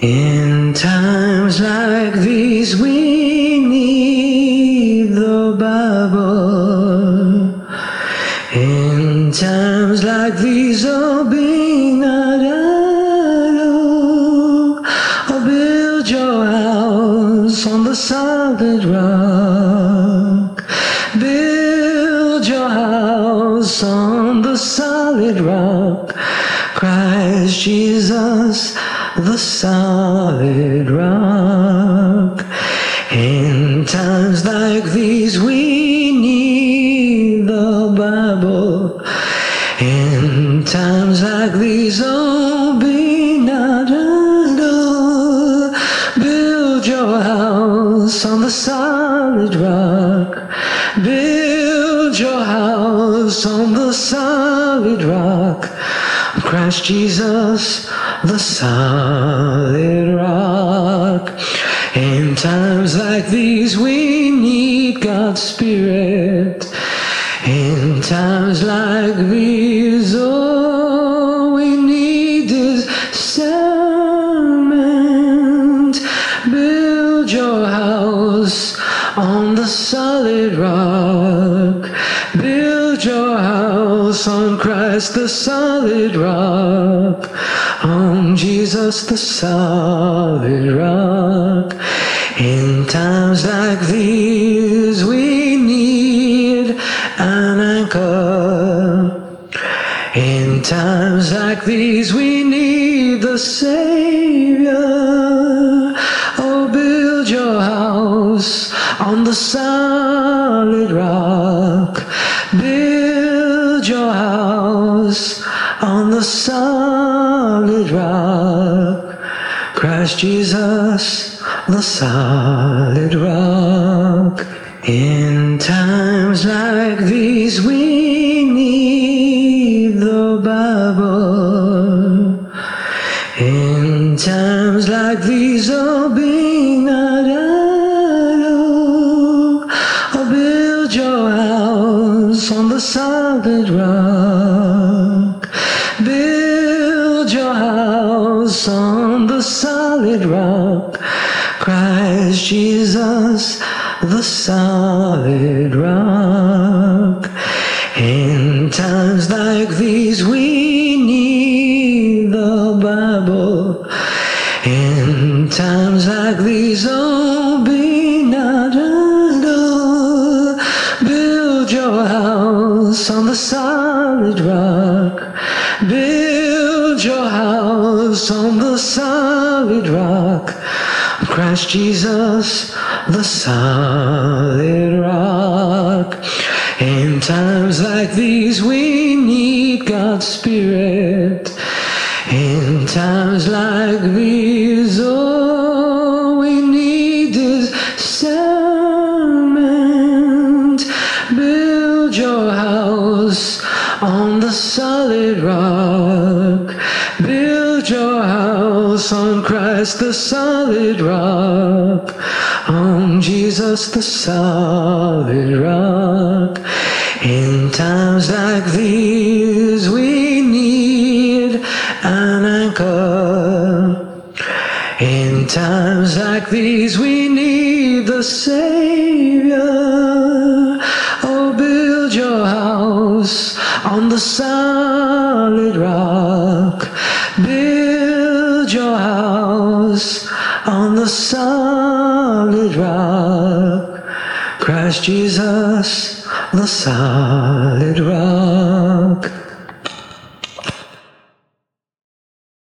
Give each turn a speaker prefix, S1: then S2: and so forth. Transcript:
S1: In times like these, we need the Bible. In times like these, oh, be not idle. Oh, build your house on the solid rock. Build your house on the solid rock. Christ Jesus, the solid rock. In times like these, we need the Bible. In times like these, oh, be not idle. Build your house on the solid rock. Build your house on the solid rock. Christ Jesus, the solid rock. In times like these, we need God's Spirit. In times like these, oh, we need discernment. Build your house on the solid rock. On Christ, the solid rock. On Jesus, the solid rock. In times like these, we need an anchor. In times like these, we need the Savior. Oh, build your house on the solid rock. The solid rock. Christ Jesus, the solid rock. In times like these, we need the Bible. In times like these, oh, be not idle. Oh, build your house on the solid rock. The solid rock. Christ Jesus, the solid rock. In times like these, we need the Bible. In times like these, oh, be not idle. Build your house on the solid rock. Build your house on the solid rock. Christ Jesus, the solid rock. In times like these, we need God's Spirit. In times like these, oh, we need discernment. Build your house on the solid rock. House on Christ, the solid rock. On Jesus, the solid rock. In times like these, we need an anchor. In times like these, we need the Savior. Oh, build your house on the solid rock. Solid rock. Christ Jesus, the solid rock.